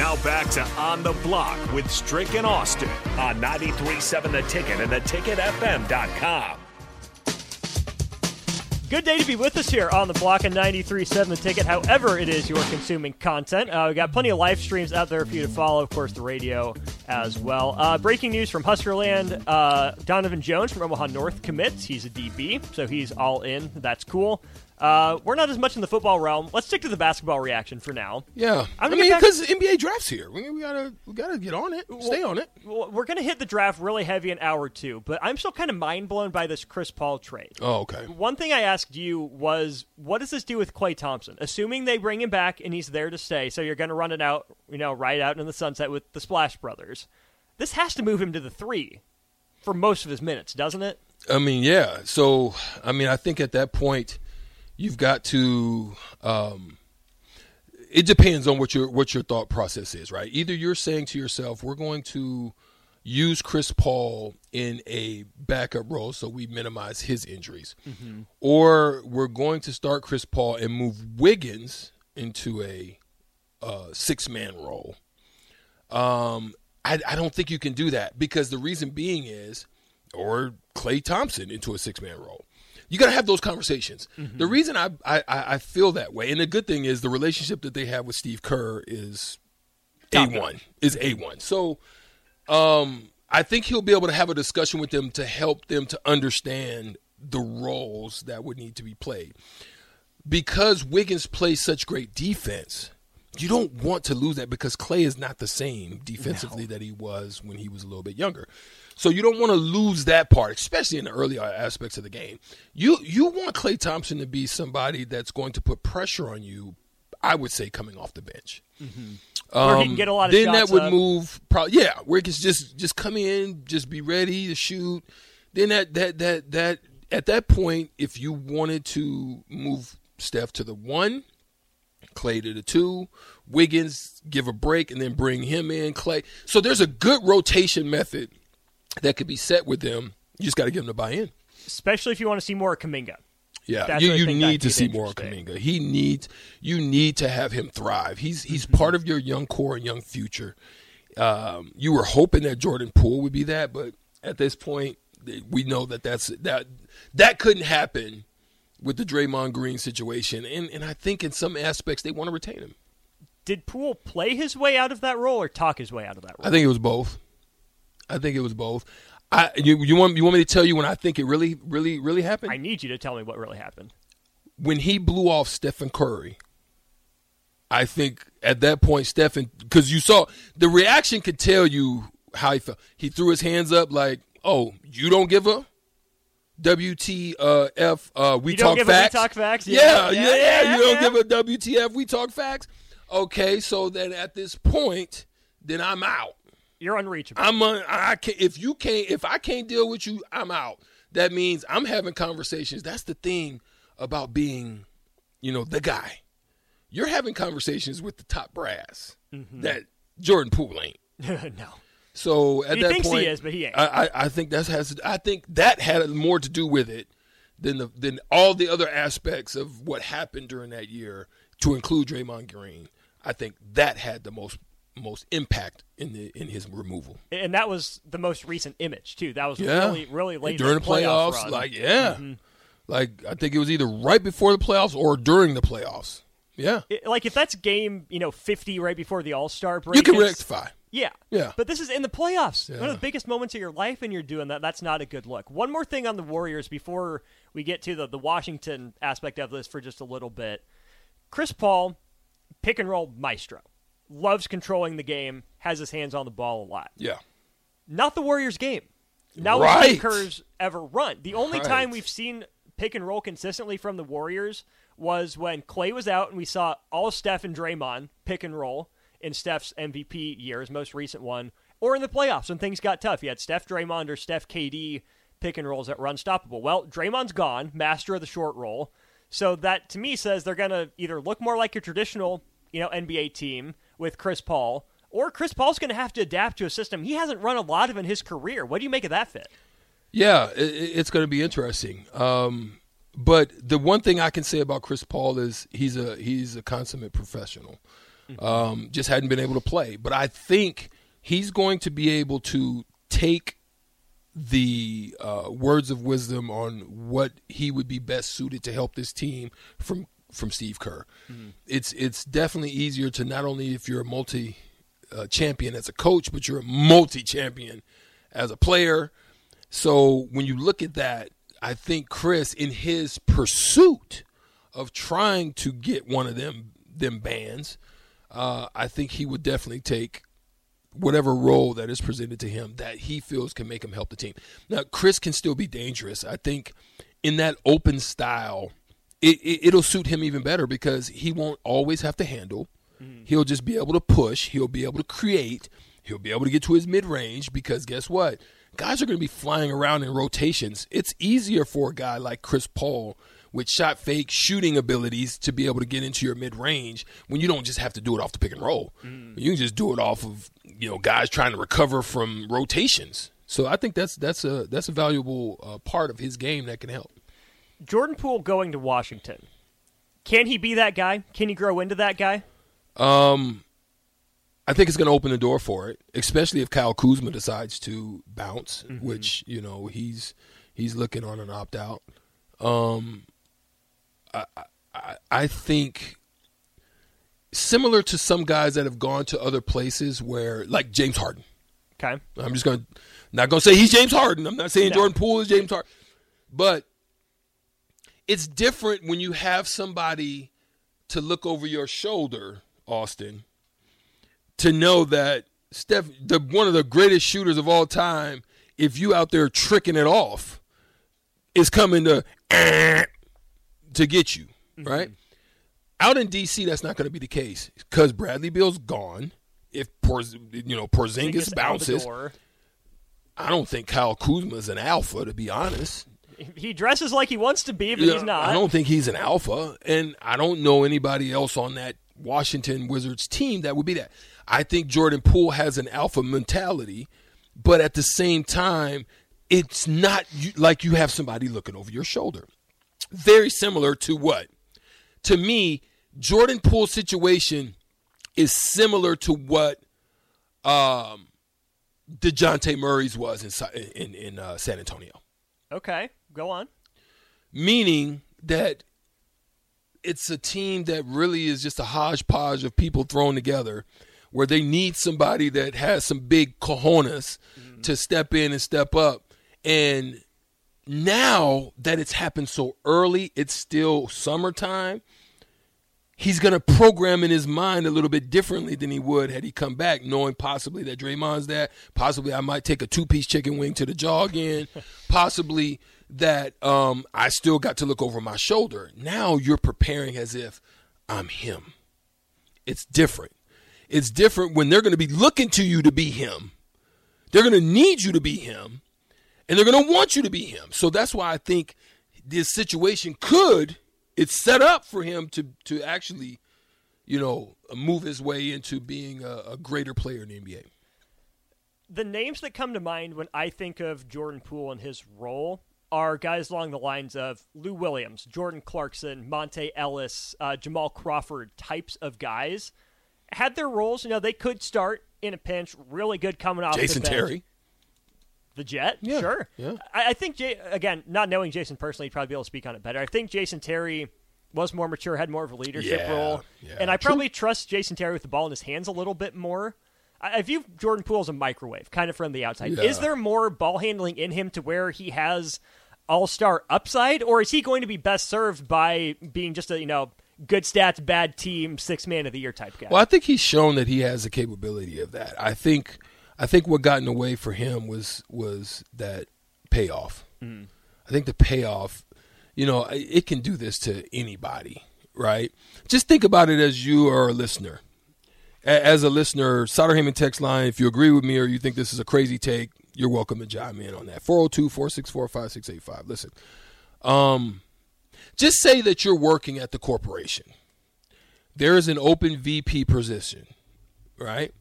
Now back to On the Block with Strick and Austin on 93.7 The Ticket and theticketfm.com. Good day to be with us here on the block of 93.7 The Ticket, however it is you're consuming content. Uh, we've got plenty of live streams out there for you to follow, of course, the radio as well. Uh, breaking news from Huskerland uh, Donovan Jones from Omaha North commits. He's a DB, so he's all in. That's cool. Uh, we're not as much in the football realm. Let's stick to the basketball reaction for now. Yeah, I gonna mean, because NBA drafts here, we, we gotta we gotta get on it, stay on it. Well, We're going to hit the draft really heavy in hour two, but I'm still kind of mind blown by this Chris Paul trade. Oh, okay. One thing I asked you was, what does this do with Klay Thompson? Assuming they bring him back and he's there to stay, so you're going to run it out, you know, right out in the sunset with the Splash Brothers. This has to move him to the three for most of his minutes, doesn't it? I mean, yeah. So, I mean, I think at that point, you've got to. Um, it depends on what your what your thought process is, right? Either you're saying to yourself, "We're going to use Chris Paul in a backup role so we minimize his injuries," or we're going to start Chris Paul and move Wiggins into a uh, six man role. Um, I, I don't think you can do that because the reason being is, or Klay Thompson into a six man role. You got to have those conversations. The reason I, I I feel that way, and the good thing is the relationship that they have with Steve Kerr is a one is a one. So, um, I think he'll be able to have a discussion with them to help them to understand the roles that would need to be played. Because Wiggins plays such great defense, you don't want to lose that because Klay is not the same defensively that he was when he was a little bit younger. So you don't want to lose that part, especially in the early aspects of the game. You you want Klay Thompson to be somebody that's going to put pressure on you. I would say coming off the bench. Mm-hmm. Where he can um, get a lot of then that would up. move. Probably, yeah, where he can just just come in, just be ready to shoot. Then that that that that at that point, if you wanted to move Steph to the one, Klay to the two, Wiggins give a break and then bring him in, Klay. So there's a good rotation method that could be set with them. You just got to get them to buy in. Especially if you want to see more of Kuminga. Yeah, That's you, you need to see more of. Kuminga. He needs you need to have him thrive. He's he's Mm-hmm. part of your young core and young future. Um, you were hoping that Jordan Poole would be that, but at this point, we know that that's that that couldn't happen with the Draymond Green situation. And and I think in some aspects they want to retain him. Did Poole play his way out of that role or talk his way out of that role? I think it was both. I think it was both. I you, you want you want me to tell you when I think it really really really happened? I need you to tell me what really happened. when he blew off Stephen Curry, I think at that point, Stephen, because you saw the reaction could tell you how he felt. He threw his hands up like, "Oh, you don't give a WTF? Uh, we You talk a we facts. talk facts? Yeah, Yeah, yeah, yeah, yeah, You don't give a WTF? We talk facts. Okay, so then at this point, then I'm out. You're unreachable. I'm a, I can if you can't if I can't deal with you, I'm out. That means I'm having conversations. That's the thing about being, you know, the guy. You're having conversations with the top brass Mm-hmm. that Jordan Poole ain't. no. So at He that thinks he point, is, but he ain't. I, I, I think that has. I think that had more to do with it than the than all the other aspects of what happened during that year, to include Draymond Green. I think that had the most most impact in the in his removal. And that was the most recent image too. That was Yeah, really really late during the the playoff playoffs. run. Like yeah, Mm-hmm. like I think it was either right before the playoffs or during the playoffs. Yeah, It- like if that's game you know fifty right before the All Star break, you can rectify. Yeah. Yeah. But this is in the playoffs. One of the biggest moments of your life, and you're doing that. That's not a good look. One more thing on the Warriors before we get to the, the Washington aspect of this for just a little bit. Chris Paul, pick and roll maestro. Loves controlling the game, has his hands on the ball a lot. Yeah, Not the Warriors game. Not Right. Steve Kerr's ever run. The only Right. time we've seen pick and roll consistently from the Warriors was when Klay was out and we saw all Steph and Draymond pick and roll in Steph's MVP year, his most recent one, or in the playoffs when things got tough. You had Steph Draymond or Steph KD pick and rolls that were unstoppable. Well, Draymond's gone, master of the short roll. So that to me says they're going to either look more like a traditional, you know, NBA team with Chris Paul, or Chris Paul's going to have to adapt to a system he hasn't run a lot of in his career. What do you make of that fit? Yeah, it, it's going to be interesting. Um, but the one thing I can say about Chris Paul is he's a he's a consummate professional. Um, just hadn't been able to play, but I think he's going to be able to take the uh, words of wisdom on what he would be best suited to help this team from from Steve Kerr. It's it's definitely easier to not only if you're a multi uh, champion as a coach, but you're a multi champion as a player. So when you look at that, I think Chris, in his pursuit of trying to get one of them them bands, uh, I think he would definitely take whatever role that is presented to him that he feels can make him help the team. Now, Chris can still be dangerous. I think in that open style, it, it, it'll suit him even better because he won't always have to handle. He'll just be able to push. He'll be able to create. He'll be able to get to his mid range because guess what? Guys are going to be flying around in rotations. It's easier for a guy like Chris Paul with shot fake shooting abilities to be able to get into your mid range when you don't just have to do it off the pick and roll. You can just do it off of you know guys trying to recover from rotations. So I think that's that's a that's a valuable uh, part of his game that can help. Jordan Poole going to Washington. Can he be that guy? Can he grow into that guy? Um, I think it's going to open the door for it, especially if Kyle Kuzma decides to bounce, which you know he's he's looking on an opt out. Um, I, I I think similar to some guys that have gone to other places where, like James Harden. Okay. I'm just going to not going to say he's James Harden. I'm not saying No. Jordan Poole is James Harden, but it's different when you have somebody to look over your shoulder, Austin, to know that Steph, the one of the greatest shooters of all time, if you out there tricking it off, is coming to to get you, mm-hmm. right? Out in DC, that's not going to be the case because Bradley Beal's gone. If Porz, you know Porzingis Porzingis out the bounces. I don't think Kyle Kuzma's an alpha, to be honest. He dresses like he wants to be, but Yeah, he's not. I don't think he's an alpha, and I don't know anybody else on that Washington Wizards team that would be that. I think Jordan Poole has an alpha mentality, but at the same time, it's not like you have somebody looking over your shoulder. Very similar to what? To me, Jordan Poole's situation is similar to what um, DeJounte Murray's was in, in, in uh, San Antonio Okay, go on. meaning that it's a team that really is just a hodgepodge of people thrown together where they need somebody that has some big cojones mm-hmm. to step in and step up and now that it's happened so early it's still summertime he's going to program in his mind a little bit differently than he would had he come back, knowing possibly that Draymond's that. Possibly I might take a two piece chicken wing to the jaw again. possibly that um, I still got to look over my shoulder. Now you're preparing as if I'm him. It's different. It's different when they're going to be looking to you to be him. They're going to need you to be him, and they're going to want you to be him. So that's why I think this situation could it's set up for him to to actually, you know, move his way into being a, a greater player in the NBA. The names that come to mind when I think of Jordan Poole and his role are guys along the lines of Lou Williams, Jordan Clarkson, Monta Ellis, uh, Jamal Crawford types of guys. Had their roles, you know, they could start in a pinch, really good coming off Jason the bench. Terry. The Jet, Yeah, sure. yeah. I, I think Jay, again, not knowing Jason personally, he'd probably be able to speak on it better. I think Jason Terry was more mature, had more of a leadership Yeah, role, yeah. and I True. probably trust Jason Terry with the ball in his hands a little bit more. I, view Jordan Poole as a microwave, kind of from the outside. Yeah. Is there more ball handling in him to where he has all star upside, or is he going to be best served by being just a you know good stats, bad team, six man of the year type guy? Well, I think he's shown that he has the capability of that. I think I think what got in the way for him was was that payoff. Mm. I think the payoff, you know, it can do this to anybody, right? Just think about it as you are a listener. As a listener, Solder Heyman text line, if you agree with me or you think this is a crazy take, you're welcome to chime in on that. 402 464 5685. Listen, um, just say that you're working at the corporation there is an open VP position, right?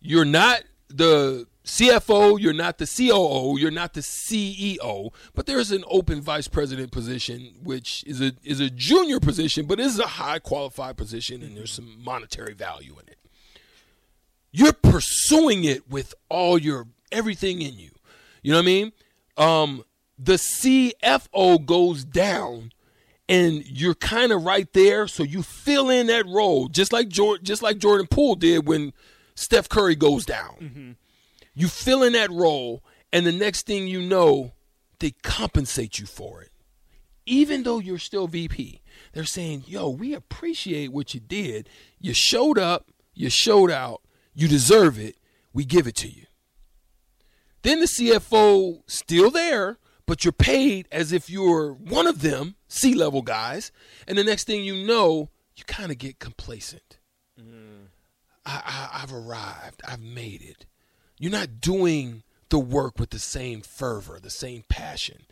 You're not the CFO, you're not the COO, you're not the CEO, but there's an open vice president position, which is a is a junior position, but is a high qualified position, and there's some monetary value in it. You're pursuing it with all your everything in you. You know what I mean? Um, the CFO goes down and you're kind of right there, so you fill in that role, just like Jordan, just like Jordan Poole did when Steph Curry goes down. You fill in that role, and the next thing you know, they compensate you for it, even though you're still VP. They're saying, "Yo, we appreciate what you did. You showed up, you showed out, you deserve it. We give it to you." Then the CFO still there, but you're paid as if you're one of them, C level guys. And the next thing you know, you kind of get complacent. Mm-hmm. I, I, I've arrived. I've made it. You're not doing the work with the same fervor, the same passion.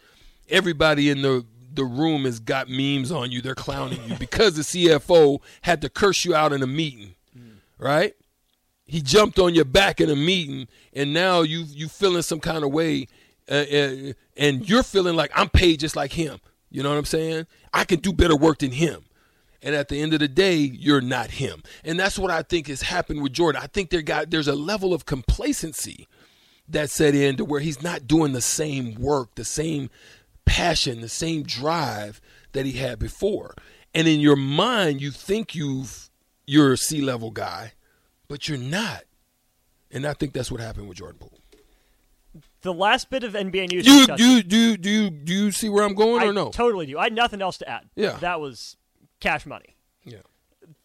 Everybody in the the room has got memes on you. They're clowning you because the CFO had to curse you out in a meeting, mm. right? He jumped on your back in a meeting and now you you feeling some kind of way uh, uh, and you're feeling like I'm paid just like him. You know what I'm saying? I can do better work than him. And at the end of the day, you're not him. And that's what I think has happened with Jordan. I think there got there's a level of complacency that set in to where he's not doing the same work, the same passion, the same drive that he had before. And in your mind, you think you've you're a C level guy, but you're not. And I think that's what happened with Jordan Poole. the last bit of NBA news. You do you do do you do you see where I'm going I or no? totally do. I had nothing else to add. Yeah. that was cash money. yeah.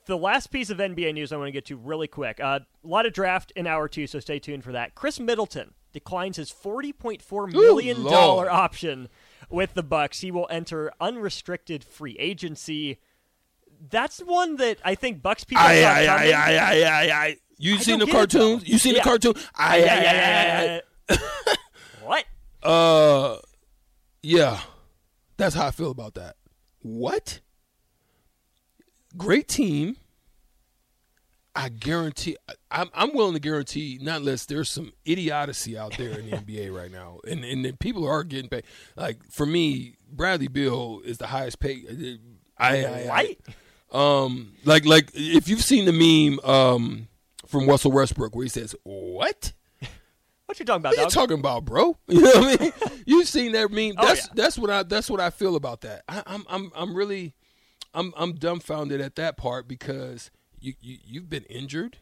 the last piece of NBA news I want to get to really quick. Uh, a lot of draft in hour two, so stay tuned for that. Khris Middleton declines his forty point four million dollar option with the Bucks. He will enter unrestricted free agency. That's one that I think Bucks people. I, saw I, I. I, I, I, I. You seen the get it, though. cartoons? You seen Yeah. the cartoon? I, I, I, I, what? I. Uh, yeah. That's how I feel about that. What? Great team. I guarantee. I'm I'm willing to guarantee, not unless there's some idiocy out there in the NBA right now, and and then people are getting paid. Like for me, Bradley Beal is the highest paid. I, I, I Right? Um, like like if you've seen the meme um from Russell Westbrook where he says, "What? What you talking about, What are you talking about, bro?" You know what I mean? You've seen that meme. Oh, That's yeah. that's what I that's what I feel about that. I, I'm I'm I'm really I'm I'm dumbfounded at that part because you, you you've been injured.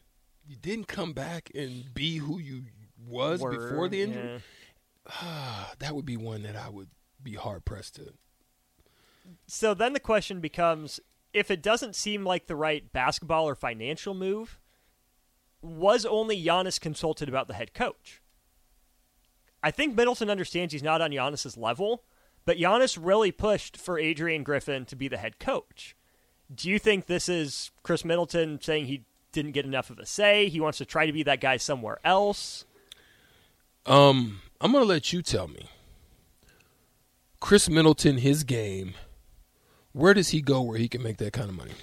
You didn't come back and be who you was before the injury. yeah. Ah, that would be one that I would be hard pressed to. So then the question becomes if it doesn't seem like the right basketball or financial move, was only Giannis consulted about the head coach? I think Middleton understands he's not on Giannis's level, but Giannis really pushed for Adrian Griffin to be the head coach. Do you think this is Khris Middleton saying he didn't get enough of a say? He wants to try to be that guy somewhere else? Um, I'm gonna let you tell me. Khris Middleton, his game. Where does he go where he can make that kind of money?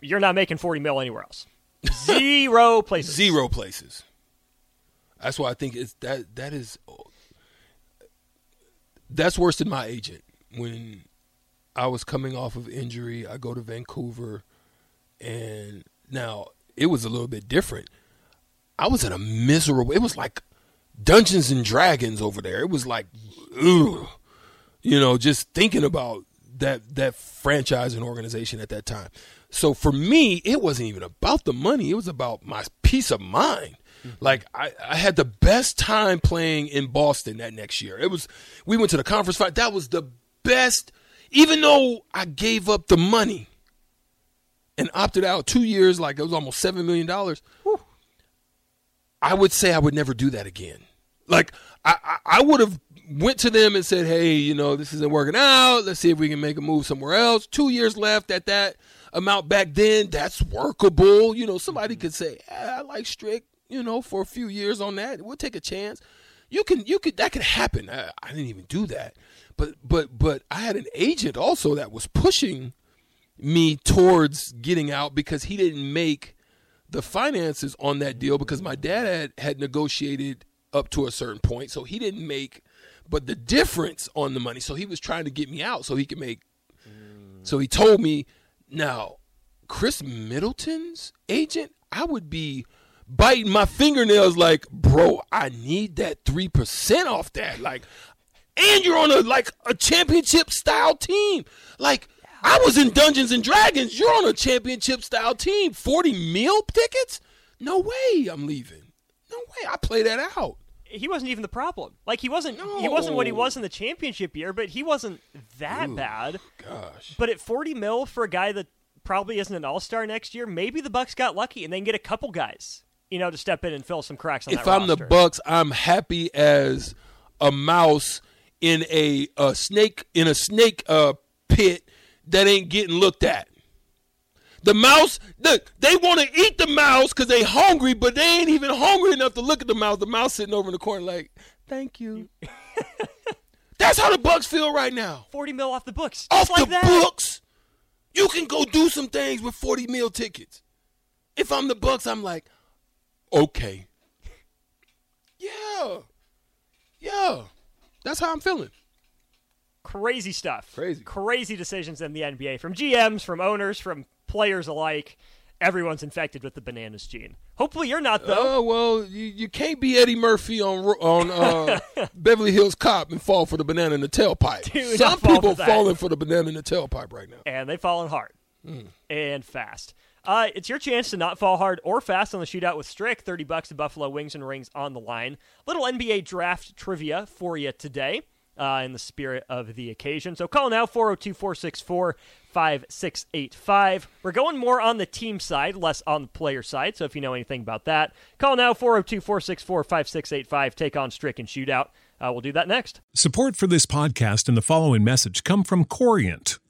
you're not making 40 mil anywhere else. Zero places. Zero places. That's why I think it's that that is that's worse than my agent. When I was coming off of injury, I go to Vancouver and now it was a little bit different. I was in a miserable it was like Dungeons and Dragons over there. It was like ugh, you know, just thinking about that that franchise and organization at that time. So for me, it wasn't even about the money. It was about my peace of mind. Mm-hmm. Like I, I had the best time playing in Boston that next year. It was we went to the conference fight. That was the best, even though I gave up the money and opted out two years, like it was almost seven million dollars. I would say I would never do that again. Like I, I, I would have went to them and said, "Hey, you know, this isn't working out. Let's see if we can make a move somewhere else." Two years left at that amount back then. That's workable. You know, somebody mm-hmm. could say, ah, I like Strick you know, for a few years on that. We'll take a chance. You can, you could, that could happen. I, I didn't even do that, but, but, but I had an agent also that was pushing me towards getting out because he didn't make the finances on that deal because my dad had, had negotiated up to a certain point, so he didn't make, but the difference on the money. So he was trying to get me out so he could make. So he told me, now, Khris Middleton's agent, I would be biting my fingernails like, bro, I need that 3% off that. Like, and you're on a like a championship style team. Like, I was in Dungeons and Dragons. You're on a championship style team. 40 meal tickets? No way I'm leaving. No way. I play that out. He wasn't even the problem. Like he wasn't no. he wasn't what he was in the championship year, but he wasn't that Ooh, bad. Gosh. But at 40 mil for a guy that probably isn't an all-star next year, maybe the Bucks got lucky and they can get a couple guys you know, to step in and fill some cracks on if I'm roster. the Bucks, I'm happy as a mouse in a, a snake in a snake uh, pit that ain't getting looked at. The mouse, look, they want to eat the mouse because they hungry, but they ain't even hungry enough to look at the mouse. The mouse sitting over in the corner like, thank you. That's how the Bucks feel right now. 40 mil off the books. Off like the that. books. You can go do some things with 40 mil tickets. If I'm the Bucks, I'm like, okay. Yeah. Yeah. That's how I'm feeling. Crazy stuff. Crazy. Crazy decisions in the NBA from GMs, from owners, from players alike. Everyone's infected with the bananas gene. Hopefully, you're not though. Oh well, you, you can't be Eddie Murphy on on uh, Beverly Hills Cop and fall for the banana in the tailpipe. Do Some people for falling for the banana in the tailpipe right now, and they've fallen hard mm. and fast. Uh, it's your chance to not fall hard or fast on the shootout with Strick. 30 bucks to Buffalo Wings and Rings on the line. Little NBA draft trivia for you today uh, in the spirit of the occasion. So call now 402 464 5685. We're going more on the team side, less on the player side. So if you know anything about that, call now 402 464 5685. Take on Strick and Shootout. Uh, we'll do that next. Support for this podcast and the following message come from Corient.